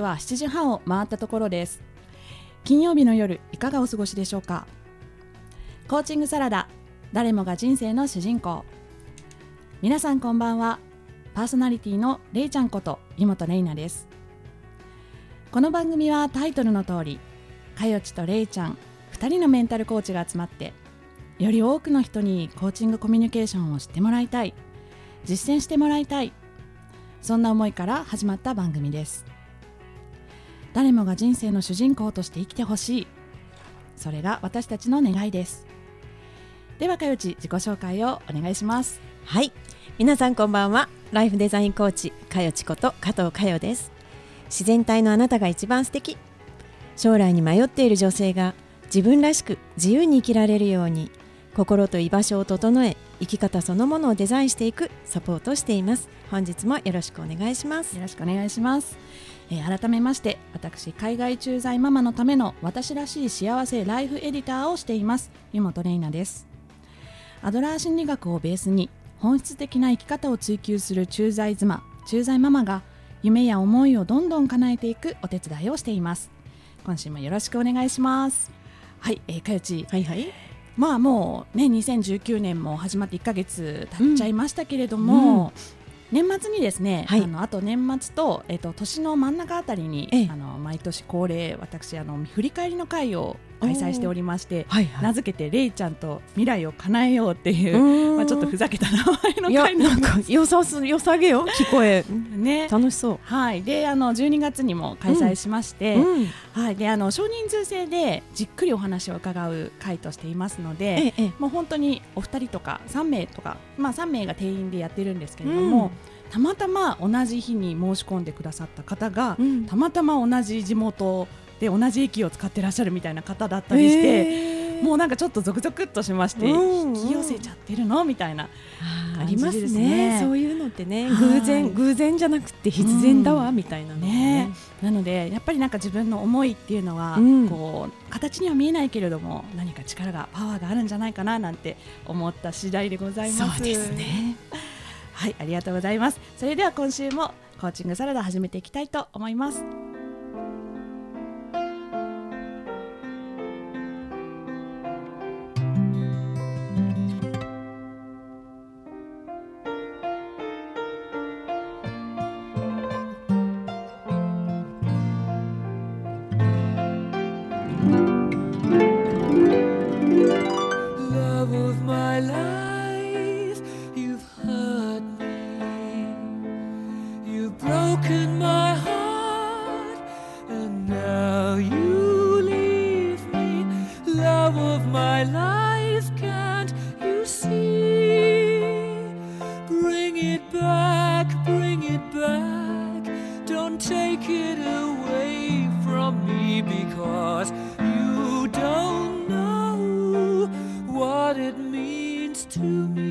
刻は7時半を回ったところです。金曜日の夜いかがお過ごしでしょうか？コーチングサラダ誰もが人生の主人公。皆さんこんばんは。パーソナリティのれいちゃんこと湯本れいなです。この番組はタイトルの通りかよちとれいちゃん2人のメンタルコーチが集まってより多くの人にコーチングコミュニケーションを知ってもらいたい実践してもらいたいそんな思いから始まった番組です。誰もが人生の主人公として生きてほしい。それが私たちの願いです。ではかよち自己紹介をお願いします。はい。皆さんこんばんは。ライフデザインコーチかよちこと加藤かよです。自然体のあなたが一番素敵。将来に迷っている女性が自分らしく自由に生きられるように心と居場所を整え生き方そのものをデザインしていくサポートをしています。本日もよろしくお願いします。よろしくお願いします、えー、改めまして私海外駐在ママのための私らしい幸せライフエディターをしています。湯本玲奈です。アドラー心理学をベースに本質的な生き方を追求する駐在妻駐在ママが夢や思いをどんどん叶えていくお手伝いをしています。今週もよろしくお願いします。はい、えー、かよち。はいはい。まあもうね2019年も始まって1か月経っちゃいましたけれども、うん年末にですね、はい、あのあと年末と,、えーと、年の真ん中あたりに、ええ、あの毎年恒例私あの振り返りの会を開催しておりまして、はいはい、名付けてれいちゃんと未来を叶えようっていうまあちょっとふざけた名前の会なんかよさすよさげよ聞こえ。ね。楽しそう。はい。であの12月にも開催しまして、うん。うん、はい。であの少人数制でじっくりお話を伺う会としていますので、ええ、もう本当にお二人とか3名とかまあ3名が定員でやってるんですけれども、うんたまたま同じ日に申し込んでくださった方が、うん、たまたま同じ地元で同じ駅を使ってらっしゃるみたいな方だったりして、もうなんかちょっとゾクゾクっとしまして、引き寄せちゃってるのみたいなありますね。そういうのってね偶然偶然じゃなくて必然だわ、みたいなね、ね、なのでやっぱりなんか自分の思いっていうのは、うん、こう形には見えないけれども何か力がパワーがあるんじゃないかななんて思った次第でございます。そうですねはいありがとうございます。それでは今週もコーチングサラダ始めていきたいと思います。to me.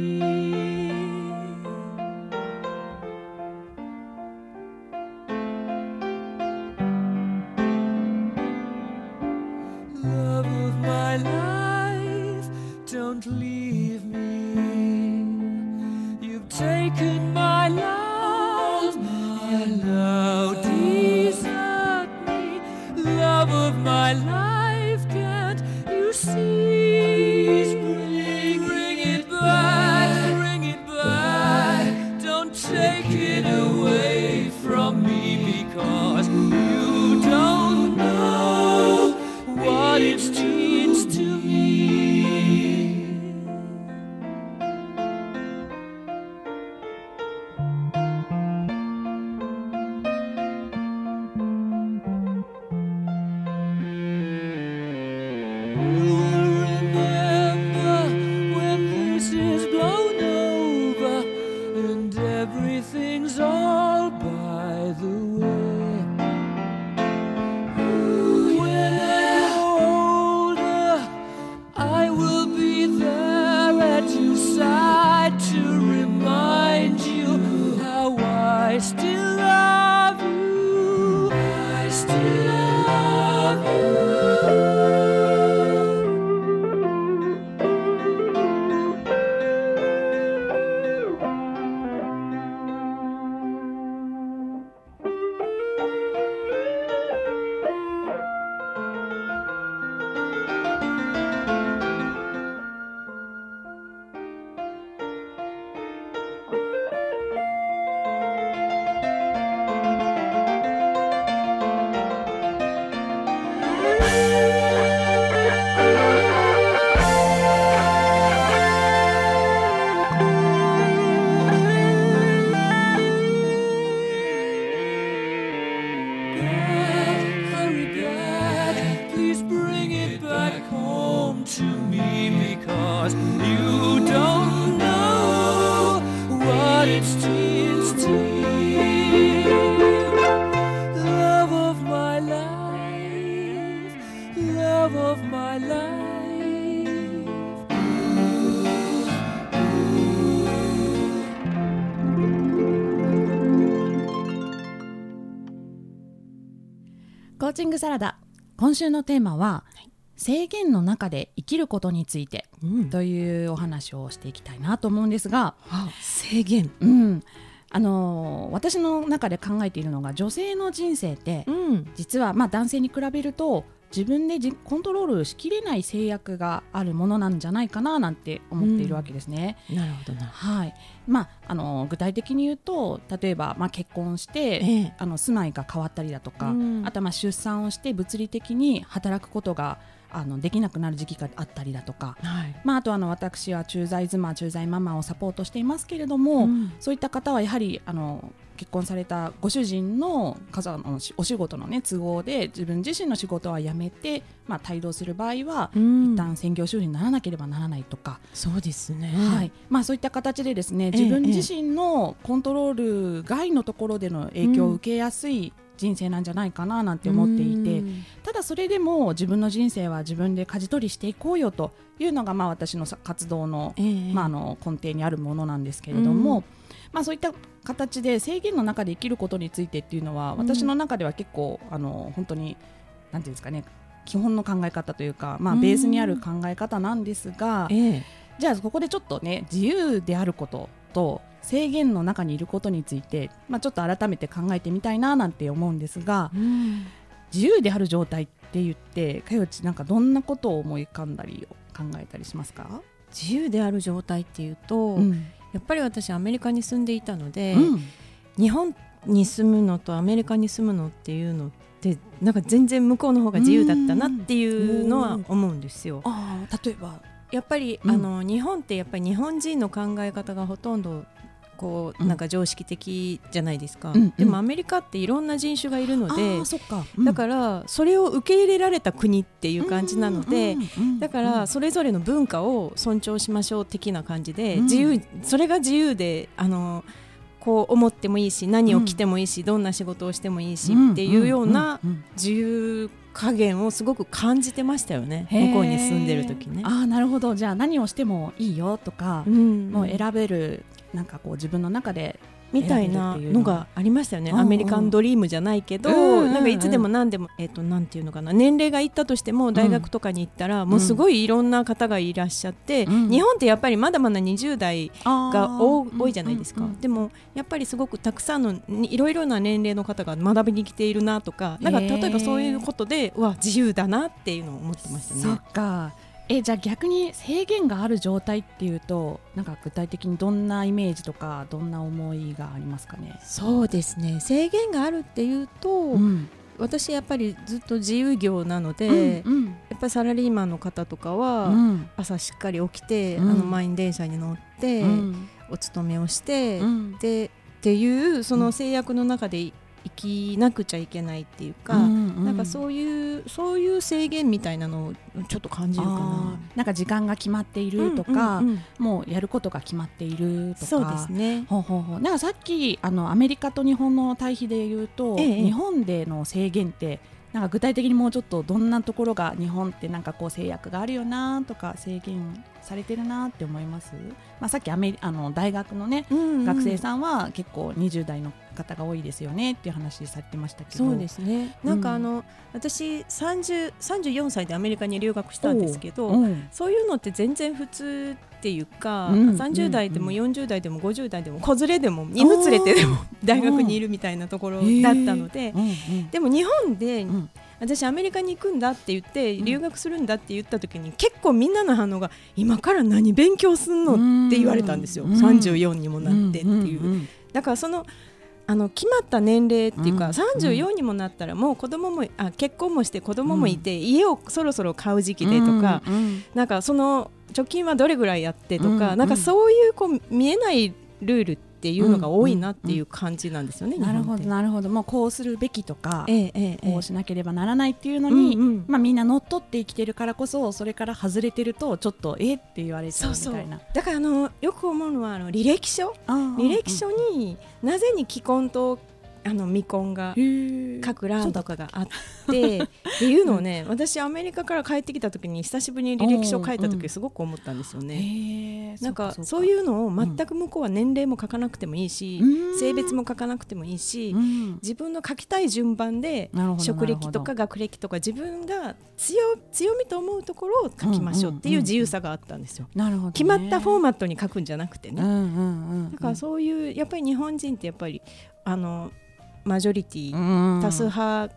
Ooh. 週のテーマは、制限の中で生きることについてうん。というお話をしていきたいなと思うんですが、あ制限。うん、あのー私の中で考えているのが女性の人生ってうん。実はまあ男性に比べると自分でじコントロールしきれない制約があるものなんじゃないかななんて思っているわけですね。なるほどな。はい。まあ、あの具体的に言うと例えば、まあ、結婚して、ええ。あの住まいが変わったりだとか、うん。あとはまあ出産をして物理的に働くことがあのできなくなる時期があったりだとか、はい。まあ、あとあの私は駐在妻駐在ママをサポートしていますけれども、うん。そういった方はやはりあの結婚されたご主人の家族のお仕事の、ね、都合で自分自身の仕事は辞めて、まあ、帯同する場合は、うん。一旦専業主婦にならなければならないとか、そうですね。はい。まあ、そういった形でですねえ。自分自身のコントロール外のところでの影響を受けやすい人生なんじゃないかななんて思っていて、うん。ただそれでも自分の人生は自分で舵取りしていこうよというのがまあ私のさ活動の,、ええ。まあ、あの根底にあるものなんですけれども、うん。まあ、そういった形で制限の中で生きることについてっていうのはうん。私の中では結構あの本当になんていうんですかね基本の考え方というか、まあ、うん。ベースにある考え方なんですが、ええ。じゃあここでちょっとね自由であることと制限の中にいることについて、まあ、ちょっと改めて考えてみたいななんて思うんですがうん。自由である状態って言ってかよちなんかどんなことを思い浮かんだり考えたりしますか、自由である状態っていうと、うん。やっぱり私アメリカに住んでいたので、うん。日本に住むのとアメリカに住むのっていうのってなんか全然向こうの方が自由だったなっていうのは思うんですよ。ああ例えば、やっぱり、うんあの日本ってやっぱり日本人の考え方がほとんどこううんなんか常識的じゃないですか、うん。でもアメリカっていろんな人種がいるのあでーそっか、だからそれを受け入れられた国っていう感じなので、うんうんうんだからそれぞれの文化を尊重しましょう的な感じで、うん。自由それが自由であのこう思ってもいいし何を着てもいいし、どんな仕事をしてもいいし、っていうようなうん。うん。自由加減をすごく感じてましたよね。向こうに住んでる時ね。ああなるほど。じゃあ何をしてもいいよとか、うん。もう選べるなんかこう自分の中でみたいなのがありましたよね、アメリカンドリームじゃないけど、うんうんうん。なんかいつでも何でも、えっとなんていうのかな。年齢がいったとしても大学とかに行ったら、もうすごいいろんな方がいらっしゃって、うん。日本ってやっぱりまだまだ20代が多多いじゃないですか、うんうんうんでもやっぱりすごくたくさんのにいろいろな年齢の方が学びに来ているなとかなんか例えばそういうことでうわ自由だなっていうのを思ってましたそねえじゃあ逆に制限がある状態っていうとなんか具体的にどんなイメージとかどんな思いがありますかね、そうですね。制限があるっていうと、うん。私やっぱりずっと自由業なので、うんやっぱりサラリーマンの方とかは、うん。朝しっかり起きて、うん。あの満員電車に乗って、うん。お勤めをして、うん。でっていうその制約の中で生きなくちゃいけないっていうか、うんなんかそういうそういう制限みたいなのをちょっと感じるかあな。ー。なんか時間が決まっているとか、うんうんうん。もうやることが決まっているとか。そうですね。ほうほうほう。なんかさっきあのアメリカと日本の対比で言うと、ええ。日本での制限ってなんか具体的にもうちょっとどんなところが日本ってなんかこう制約があるよなとか制限されてるなって思います、まあ、さっきアメリあの大学のね、学生さんは結構20代の方が多いですよねっていう話されてましたけど。そうですね。なんかあの、私30 34歳でアメリカに留学したんですけど、うんそういうのって全然普通っていうか、うん30代でもうん。40代でも50代でも子連れでも犬連れてでも大学にいるみたいなところだったので、うんうん。でも日本で、うん。私アメリカに行くんだって言って留学するんだって言った時に結構みんなの反応が今から何勉強すんのって言われたんですよ、うん。34にもなってっていう、んんん。だからそのあの決まった年齢っていうか、うん。34にもなったらもう子供もあ結婚もして子供もいて、家をそろそろ買う時期でとか、なんかその貯金はどれぐらいやってとか、うん。なんかそういうこう見えないルールっっていうのが多いなっていう感じなんですよね。なるほどなるほど。もうこうするべきとか、ええええ。えこうしなければならないっていうのに、まあ、みんな乗っ取って生きてるからこそそれから外れてるとちょっとえって言われちゃそうみたいな。だからあのよく思うのはあの履歴書。履歴書になぜに既婚とあの未婚が書く欄とかがあってっていうのをね私アメリカから帰ってきた時に久しぶりに履歴書書いた時すごく思ったんですよね。なんかそそういうのを全く向こうは年齢も書かなくてもいいし、うん。性別も書かなくてもいいし、うん。自分の書きたい順番で職歴とか学歴とか自分が強強みと思うところを書きましょうっていう自由さがあったんですよ。なるほどね、決まったフォーマットに書くんじゃなくてね。うんうんうん、だからそういうやっぱり日本人ってやっぱりあのマジョリティ、うん。多数派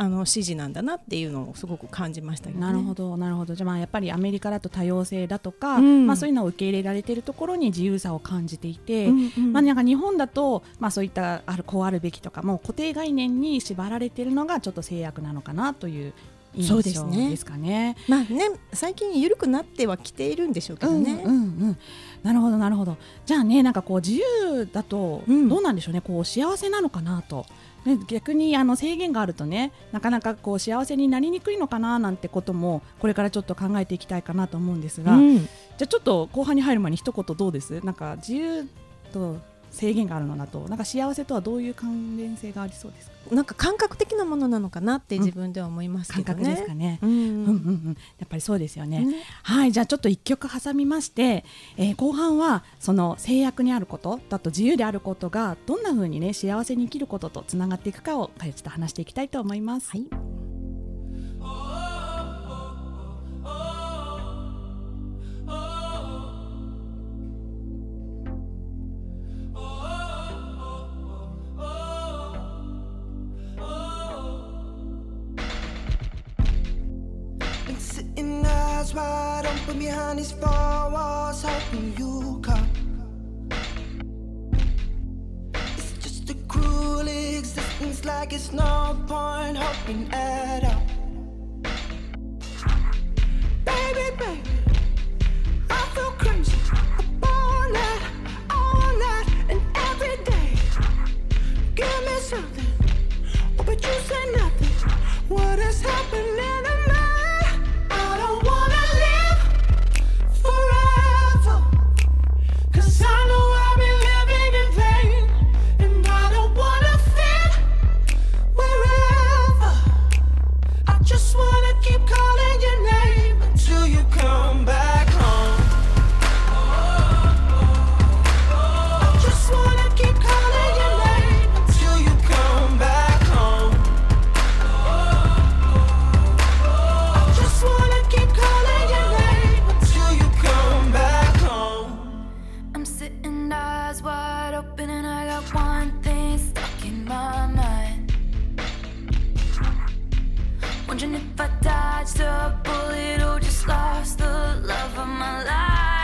あの支持なんだなっていうのをすごく感じましたけどね。なるほどなるほどじゃあまあやっぱりアメリカだと多様性だとか、うんまあ、そういうのを受け入れられているところに自由さを感じていて、うんうんまあ、なんか日本だと、まあ、そういったあるこうあるべきとかもう固定概念に縛られているのがちょっと制約なのかなという印象そうですねですかね。まあね最近緩くなってはきているんでしょうけどね。うんうんうん、なるほどなるほどじゃあねなんかこう自由だとうんどうなんでしょうね、こう幸せなのかなと。ね、逆にあの制限があるとねなかなかこう幸せになりにくいのかななんてこともこれからちょっと考えていきたいかなと思うんですが、うん。じゃあちょっと後半に入る前に一言どうです？なんか自由と制限があるのだとなんか幸せとはどういう関連性がありそうですか？なんか感覚的なものなのかなって自分では思いますけどね。感覚ですかね。うんうんうんうん、やっぱりそうですよね。ねはい、じゃあちょっと一曲挟みまして、えー後半はその制約にあることだと自由であることがどんな風にね幸せに生きることとつながっていくかをかよちと話していきたいと思います。はい。Eyes wide open behind these four walls, hoping you come. It's just a cruel existence, like it's no point hoping at all. Baby, baby, and I got one thing stuck in my mind. Wondering if I dodged a bullet or just lost the love of my life.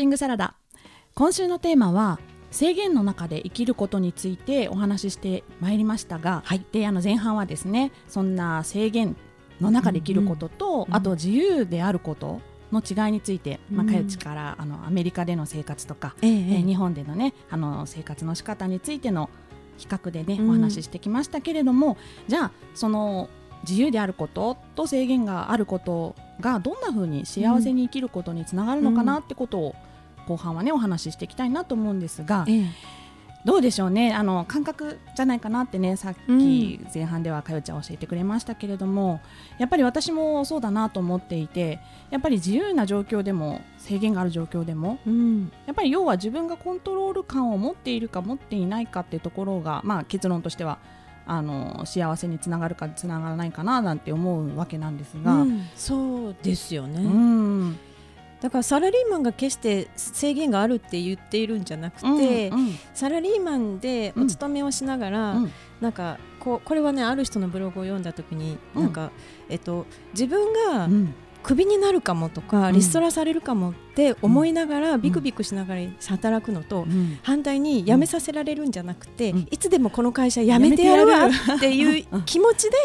チングサラダ。今週のテーマは制限の中で生きることについてお話ししてまいりましたが、であの前半はですねそんな制限の中で生きることと、うん。あと自由であることの違いについて、まあ、うんかよちからあのアメリカでの生活とか、ええ。えー日本でのねあの生活の仕方についての比較でね、うん。お話ししてきましたけれどもじゃあその自由であることと制限があることがどんな風に幸せに生きることにつながるのかなってことを後半はねお話ししていきたいなと思うんですが、ええ。どうでしょうね。あの感覚じゃないかなってねさっき前半ではかよちゃん教えてくれましたけれどもやっぱり私もそうだなと思っていてやっぱり自由な状況でも制限がある状況でもうん。やっぱり要は自分がコントロール感を持っているか持っていないかっていうところが、まあ、結論としてはあの幸せにつながるかつながらないかななんて思うわけなんですが。うん。そうですよね、うんだからサラリーマンが決して制限があるって言っているんじゃなくて、うんうん。サラリーマンでお勤めをしながら、うん。なんかこうこれはねある人のブログを読んだ時に、うん。なんかえっと自分がうんクビになるかもとか、うん。リストラされるかもって思いながら、ビクビクしながら働くのと、うん。反対に辞めさせられるんじゃなくて、うん。いつでもこの会社辞めてやるわっていううん。気持ちで、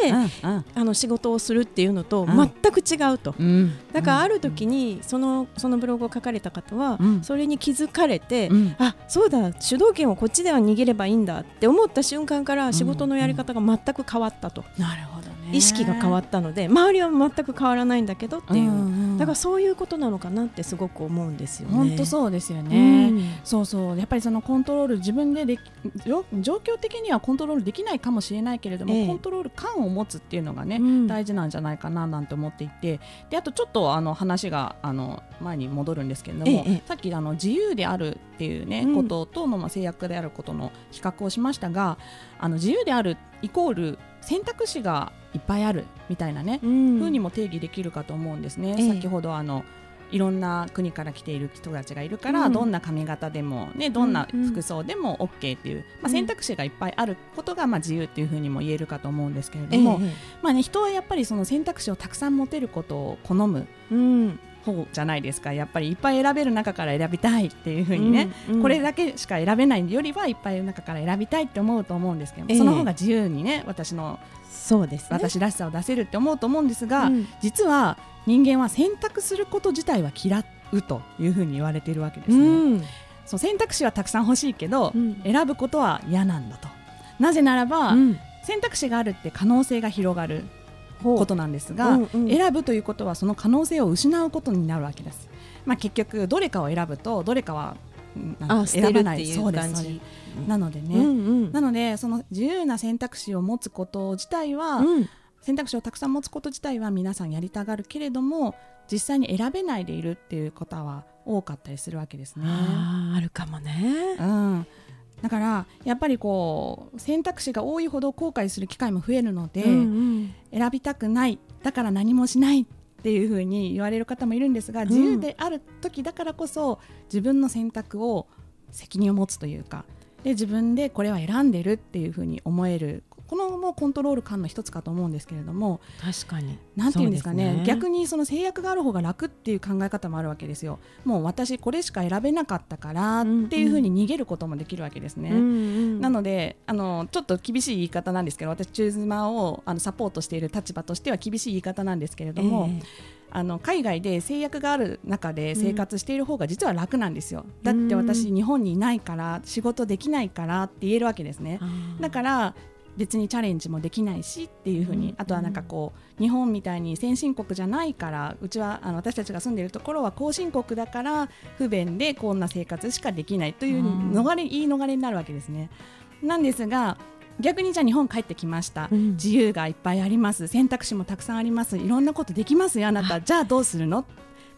あの仕事をするっていうのとうん。全く違うと。うん。だからある時にそのそのブログを書かれた方は、うん。それに気づかれて、うん。あそうだ主導権をこっちでは握ればいいんだって思った瞬間から仕事のやり方が全く変わったと、なるほどね意識が変わったので周りは全く変わらないんだけどっていう、んんだからそういうことなのかなってすごく思うんですよね。本当そうですようね、ん。そうそう。やっぱりそのコントロール自分ででき状状況的にはコントロールできないかもしれないけれども、ええ。コントロール感を持つっていうのがね、うん。大事なんじゃないかななんて思っていて。であとちょっとあの話があの前に戻るんですけれども、ええ。さっきあの自由であるっていうね、うん。こととのまあ制約であることの比較をしましたがあの自由であるイコール選択肢がいっぱいあるみたいなね、うん。風にも定義できるかと思うんですね。ええ。先ほどあのいろんな国から来ている人たちがいるから、うん。どんな髪型でも、ね、どんなうんうん服装でも OK っていう、まあ、うん。選択肢がいっぱいあることがまあ自由っていうふうにも言えるかと思うんですけれええ。ども、まあね、人はやっぱりその選択肢をたくさん持てることを好む。うん方じゃないですか。やっぱりいっぱい選べる中から選びたいっていうふうにね、うんこれだけしか選べないよりはいっぱいの中から選びたいって思うと思うんですけど、ええ。その方が自由にね私のそうですね。私らしさを出せるって思うと思うんですが、うん実は人間は選択すること自体は嫌うというふうに言われているわけですね、うん。そう選択肢はたくさん欲しいけど、うん。選ぶことは嫌なんだと。なぜならば、うん。選択肢があるって可能性が広がることなんですが、うんうん。選ぶということはその可能性を失うことになるわけです、まあ、結局どれかを選ぶとどれかはあ選ばない。そうですそう感じです。なのでね、うんうん。なのでその自由な選択肢を持つこと自体は、うん。選択肢をたくさん持つこと自体は皆さんやりたがるけれども実際に選べないでいるっていうことは多かったりするわけですね。あるかもね。うん、だからやっぱりこう選択肢が多いほど後悔する機会も増えるので、うんうん。選びたくないだから何もしないっていうふうに言われる方もいるんですが、自由である時だからこそ自分の選択を責任を持つというかで自分でこれは選んでるっていうふうに思えるこのもコントロール感の一つかと思うんですけれども確かに。なんていうんですかね。そう逆にその制約がある方が楽っていう考え方もあるわけですよ。もう私これしか選べなかったからっていうふうに逃げることもできるわけですね。うんうんなのであのちょっと厳しい言い方なんですけど私チューズマをあのサポートしている立場としては厳しい言い方なんですけれども、えあの海外で制約がある中で生活している方が実は楽なんですよ、だって私日本にいないから仕事できないからって言えるわけですね。だから別にチャレンジもできないしっていうふうに、うん。あとはなんかこう日本みたいに先進国じゃないからうちはあの私たちが住んでいるところは後進国だから不便でこんな生活しかできないといううん。逃れ、言い逃れになるわけですね。なんですが逆にじゃあ日本帰ってきました、うん。自由がいっぱいあります。選択肢もたくさんあります。いろんなことできますよあなた。じゃあどうするの？っ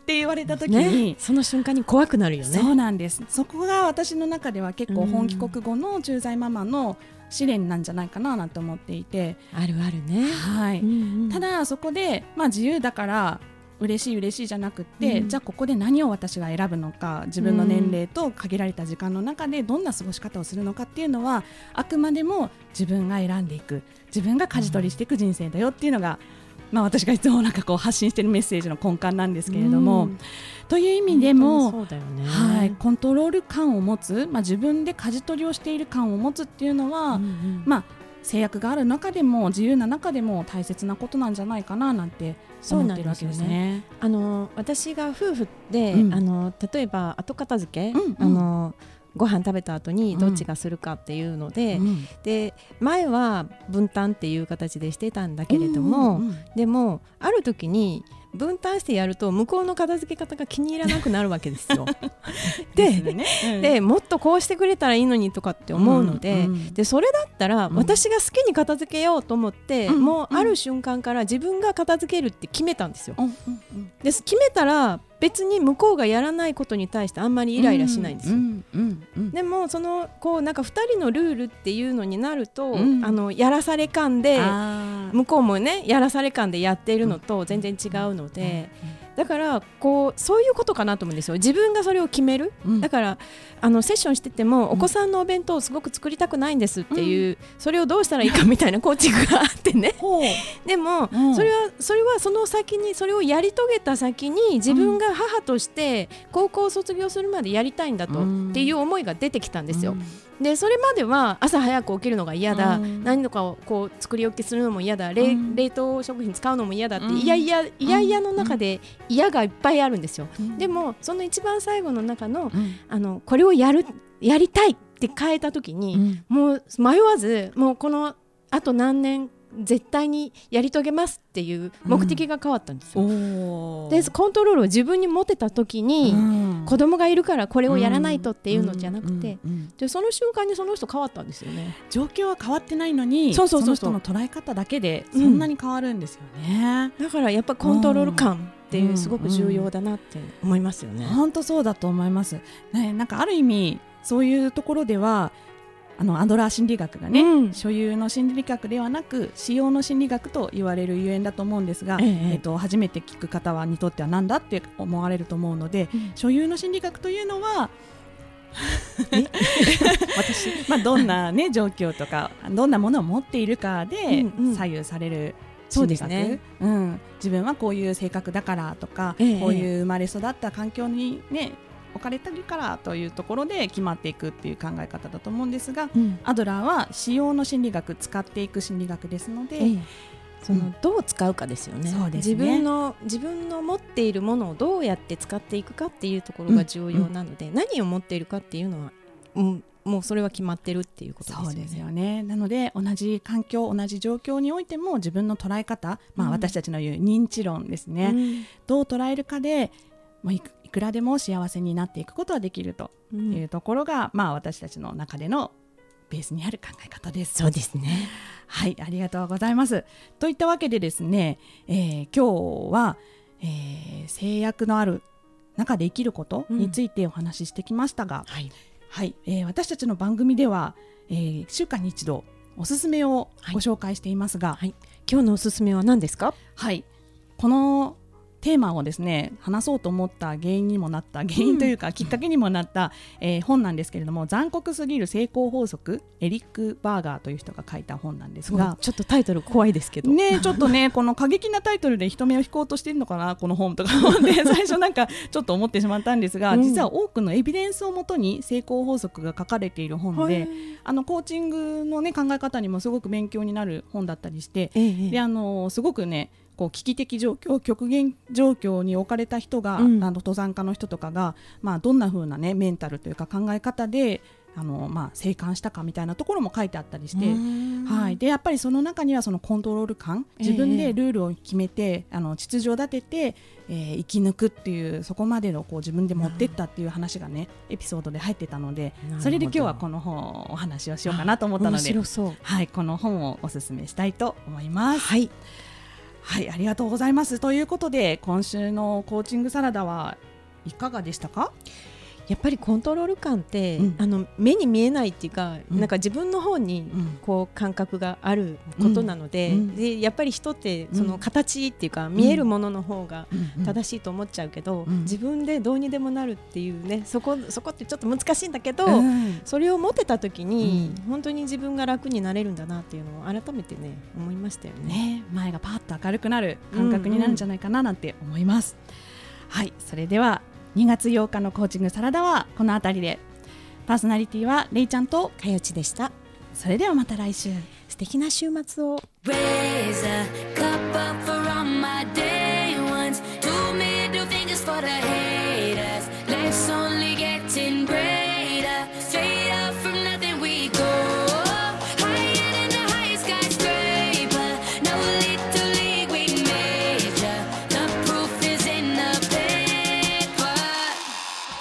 て言われた時に、ね、その瞬間に怖くなるよね。そうなんです。そこが私の中では結構本帰国後の駐在ママの試練なんじゃないかななんて思っていて、あるあるね。はい。うんうん。ただそこで、まあ、自由だから嬉しい嬉しいじゃなくって、うん。じゃあここで何を私が選ぶのか自分の年齢と限られた時間の中でどんな過ごし方をするのかっていうのはあくまでも自分が選んでいく自分が舵取りしていく人生だよっていうのが、まあ、私がいつもなんかこう発信しているメッセージの根幹なんですけれども、うん。という意味でも、ね。はい、コントロール感を持つ、まあ、自分で舵取りをしている感を持つっていうのは、うんうん。まあ、制約がある中でも自由な中でも大切なことなんじゃないかななんてそう思なんですよね。ってるわけですね。あの私が夫婦で、うん。あの例えば後片付け、うんうん。あのご飯食べた後にどっちがするかっていうので、うん。で前は分担っていう形でしてたんだけれども、でもある時に分担してやると向こうの片付け方が気に入らなくなるわけですよ。でね。うん。でもっとこうしてくれたらいいのにとかって思うので,、うんうんでそれだったらうん。私が好きに片付けようと思って、うんもうある瞬間から自分が片付けるって決めたんですよ。です決めたら別に向こうがやらないことに対してあんまりイライラしないんですよ。そのこうなんか2人のルールっていうのになると、うん。あのやらされ感で向こうもねやらされ感でやっているのと全然違うので、だからこうそういうことかなと思うんですよ。自分がそれを決める、うん。だからあのセッションしてても、お子さんのお弁当をすごく作りたくないんですっていう、それをどうしたらいいかみたいなコーチングがあってね。でも、うん。それはそれはその先にそれをやり遂げた先に自分が母として高校を卒業するまでやりたいんだと、うん。っていう思いが出てきたんですよ。うんでそれまでは朝早く起きるのが嫌だ、うん。何とかをこう作り置きするのも嫌だ。冷,、うん。冷凍食品使うのも嫌だって、うん。いやいやいやいやの中で嫌がいっぱいあるんですよ。うん。でもその一番最後の中のうん。あのこれをやるやりたいって変えた時に、うん。もう迷わずもうこのあと何年絶対にやり遂げますっていう目的が変わったんですよ。おーでコントロールを自分に持てた時に、うん子供がいるからこれをやらないとっていうのじゃなくて、うんうんうんでその瞬間にその人変わったんですよね。状況は変わってないのにそうそうそうそうの人の捉え方だけでうんそんなに変わるんですよね。だからやっぱコントロール感っていううんすごく重要だなって思いますよね。本当そうだと思います。ね、なんかある意味そういうところではあのアドラー心理学がね、うん。所有の心理学ではなく使用の心理学と言われるゆえんだと思うんですが、えええっと初めて聞く方はにとっては何だって思われると思うので、うん。所有の心理学というのは 私まあどんなね 状況とかどんなものを持っているかでうんうん。左右されるそうで心理学。すねうん、自分はこういう性格だからとか、ええ。こういう生まれ育った環境にね置かれてるからというところで決まっていくっていう考え方だと思うんですがうん。アドラーは使用の心理学使っていく心理学ですので、ええ。そのうん。どう使うかですよね。そうですね。自分の自分の持っているものをどうやって使っていくかっていうところが重要なので、何を持っているかっていうのは、うん、もうそれは決まってるっていうことですよね。そうですよね。なので同じ環境同じ状況においても自分の捉え方、まあ、うん。私たちの言う認知論ですね、うん。どう捉えるかでもういくらでも幸せになっていくことはできるとうんいうところが、まあ、私たちの中でのベースにある考え方です。そうですね。はい、ありがとうございます。といったわけでですね、えー今日は、えー制約のある中で生きることについてお話ししてきましたが、はい。はい、えー私たちの番組では、えー週間に一度おすすめをご紹介していますが、はい。今日のおすすめは何ですか？はい、このテーマをですね話そうと思った原因にもなった原因というか、きっかけにもなった、えー本なんですけれども残酷すぎる成功法則エリック・バーガーという人が書いた本なんですがちょっとタイトル怖いですけど。ねちょっとね この過激なタイトルで人目を引こうとしてるのかなこの本とか思って最初なんかちょっと思ってしまったんですが、うん。実は多くのエビデンスをもとに成功法則が書かれている本で、はい。あのコーチングのね考え方にもすごく勉強になる本だったりして、ええええ。であのすごくねこう危機的状況極限状況に置かれた人が、うんあの登山家の人とかが、まあ、どんな風なねメンタルというか考え方であの、まあ、生還したかみたいなところも書いてあったりして。はい、でやっぱりその中にはそのコントロール感自分ええでルールを決めて、あの秩序を立てて、えー生き抜くっていうそこまでのこう自分で持ってったっていう話がねエピソードで入ってたのでそれで今日はこの本をお話をしようかなと思ったの面で。はい、この本をおすすめしたいと思います。はい。はい、ありがとうございます。ということで、今週のコーチングサラダはいかがでしたか？やっぱりコントロール感って、うん。あの目に見えないっていうか、うん。なんか自分の方にうん。こう感覚があることなので,、うん。でやっぱり人ってそうん。の形っていうか、見えるものの方がうん。正しいと思っちゃうけど、うん。自分でどうにでもなるっていうねそこそこってちょっと難しいんだけど、うん。それを持てた時に、う本当に自分が楽になれるんだなっていうのを改めてね思いましたよね。ね、前がパッと明るくなる感覚になるんじゃないかななんて思います。はい、それでは2月8日のコーチングサラダはこの辺りで。パーソナリティはレイちゃんとかよちでした。それではまた来週。素敵な週末を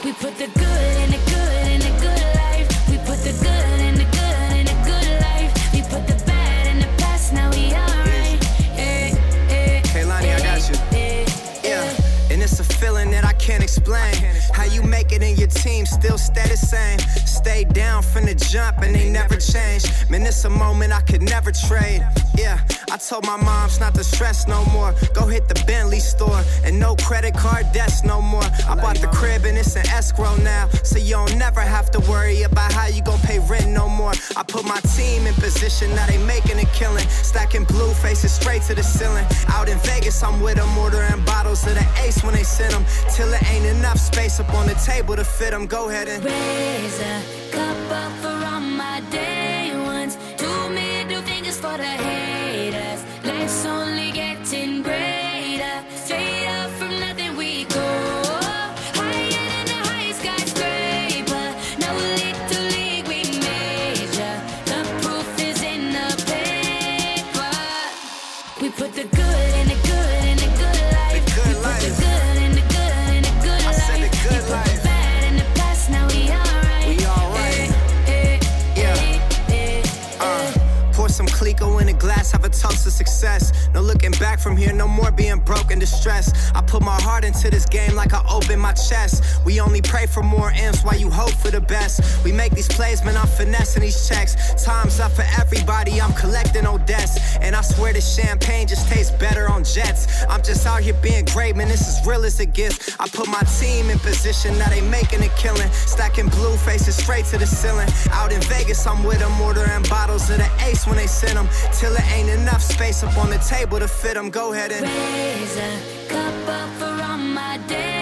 We put the good in the good in the good life. We put the good in the good in the good life. We put the bad in the past. Now we alright. Eh, eh, Kaylani, I got you. eh, Yeah, and it's a feeling that I can't explain. How you make it in your team still stay the same. Stay down from the jump and they never change. Man, it's a moment I could never trade. Yeah, I told my moms not to stress no more. Go hit the Bentley store and no credit card debts no more. I bought the crib and it's an escrow now. So you don't never have to worry about how you gon' pay rent no more. I put my team in position, now they making a killing. Stacking blue faces straight to the ceiling. Out in Vegas, I'm with them, ordering bottles of the ace when they send them. Till it ain't enough space up on the table to fit them. Go ahead and Raise a cup up for all my day ones. Two middle fingers for the haters. Life's only getting success. No looking back from here, no more being broke and distressed. I put my heart into this game like I open my chest. We only pray for more M's while you hope for the best. We make these plays, man, I'm finessing these checks. Time's up for everybody, I'm collecting Odets. And I swear this champagne just tastes better on jets. I'm just out here being great, man, this is real as it gets. I put my team in position, now they making a killing. Stacking blue faces straight to the ceiling. Out in Vegas, I'm with them, ordering bottles of the ace when they send them. Till it ain't enough space up on the table to fit them. Go ahead and. Raise a cup up for all my day